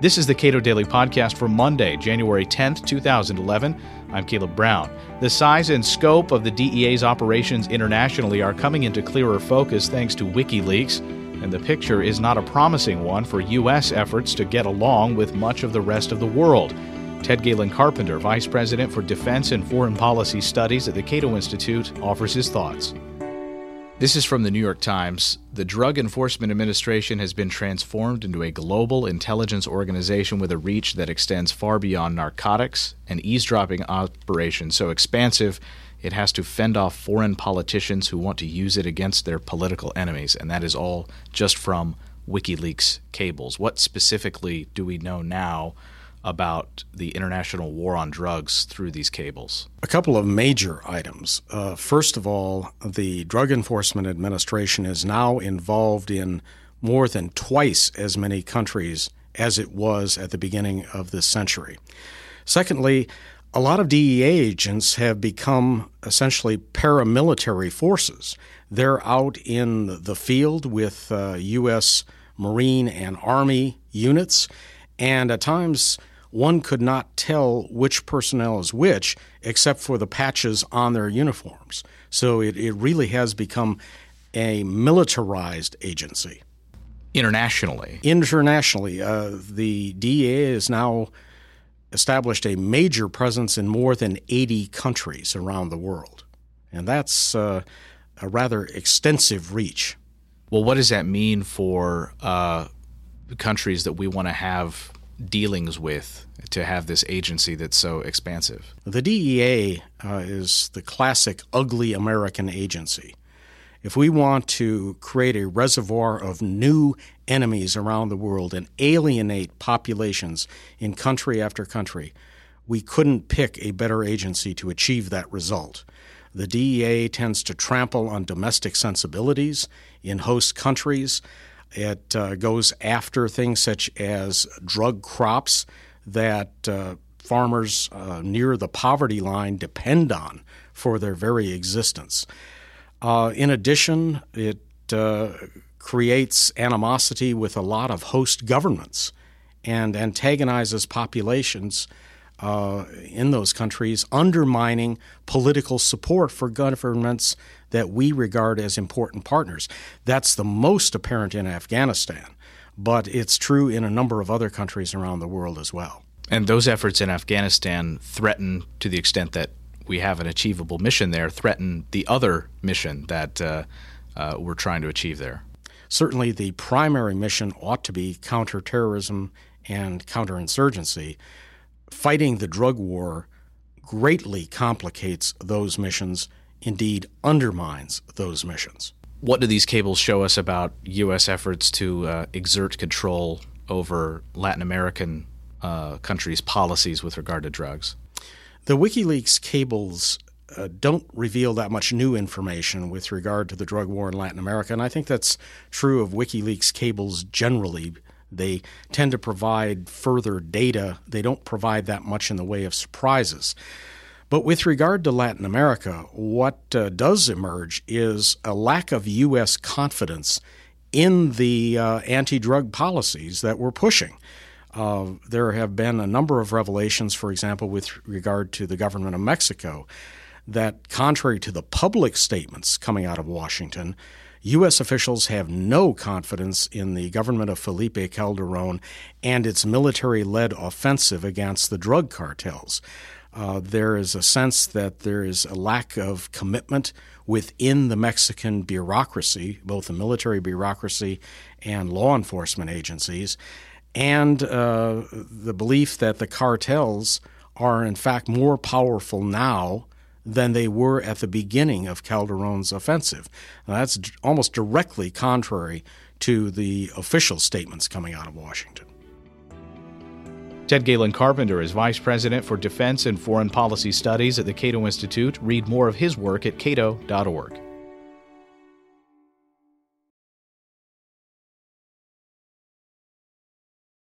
This is the Cato Daily Podcast for Monday, January 10th, 2011. I'm Caleb Brown. The size and scope of the DEA's operations internationally are coming into clearer focus thanks to WikiLeaks, and the picture is not a promising one for U.S. efforts to get along with much of the rest of the world. Ted Galen Carpenter, Vice President for Defense and Foreign Policy Studies at the Cato Institute, offers his thoughts. This is from the New York Times. The Drug Enforcement Administration has been transformed into a global intelligence organization with a reach that extends far beyond narcotics, an eavesdropping operation so expansive it has to fend off foreign politicians who want to use it against their political enemies, and that is all just from WikiLeaks cables. What specifically do we know now about the international war on drugs through these cables? A couple of major items. Uh, first of all, the Drug Enforcement Administration is now involved in more than twice as many countries as it was at the beginning of this century. Secondly, a lot of DEA agents have become essentially paramilitary forces. They're out in the field with uh, U.S. Marine and Army units, and at times one could not tell which personnel is which except for the patches on their uniforms. So it, it really has become a militarized agency. Internationally? Internationally. Uh, the DEA has now established a major presence in more than 80 countries around the world. And that's uh, a rather extensive reach. Well, what does that mean for uh, countries that we want to have dealings with to have this agency that's so expansive? The DEA uh, is the classic ugly American agency. If we want to create a reservoir of new enemies around the world and alienate populations in country after country, we couldn't pick a better agency to achieve that result. The DEA tends to trample on domestic sensibilities in host countries it uh, goes after things such as drug crops that uh, farmers uh, near the poverty line depend on for their very existence. Uh, in addition, it uh, creates animosity with a lot of host governments and antagonizes populations uh, in those countries, undermining political support for governments that we regard as important partners. That's the most apparent in Afghanistan, but it's true in a number of other countries around the world as well. And those efforts in Afghanistan threaten, to the extent that we have an achievable mission there, threaten the other mission that uh, uh, we're trying to achieve there. Certainly, the primary mission ought to be counterterrorism and counterinsurgency fighting the drug war greatly complicates those missions, indeed, undermines those missions. What do these cables show us about U.S. efforts to uh, exert control over Latin American uh, countries' policies with regard to drugs? The WikiLeaks cables uh, don't reveal that much new information with regard to the drug war in Latin America, and I think that's true of WikiLeaks cables generally they tend to provide further data. They don't provide that much in the way of surprises. But with regard to Latin America, what uh, does emerge is a lack of U.S. confidence in the uh, anti drug policies that we're pushing. Uh, there have been a number of revelations, for example, with regard to the government of Mexico, that contrary to the public statements coming out of Washington, U.S. officials have no confidence in the government of Felipe Calderon and its military led offensive against the drug cartels. Uh, there is a sense that there is a lack of commitment within the Mexican bureaucracy, both the military bureaucracy and law enforcement agencies, and uh, the belief that the cartels are, in fact, more powerful now than they were at the beginning of Calderon's offensive. Now, that's almost directly contrary to the official statements coming out of Washington. Ted Galen Carpenter is Vice President for Defense and Foreign Policy Studies at the Cato Institute. Read more of his work at cato.org.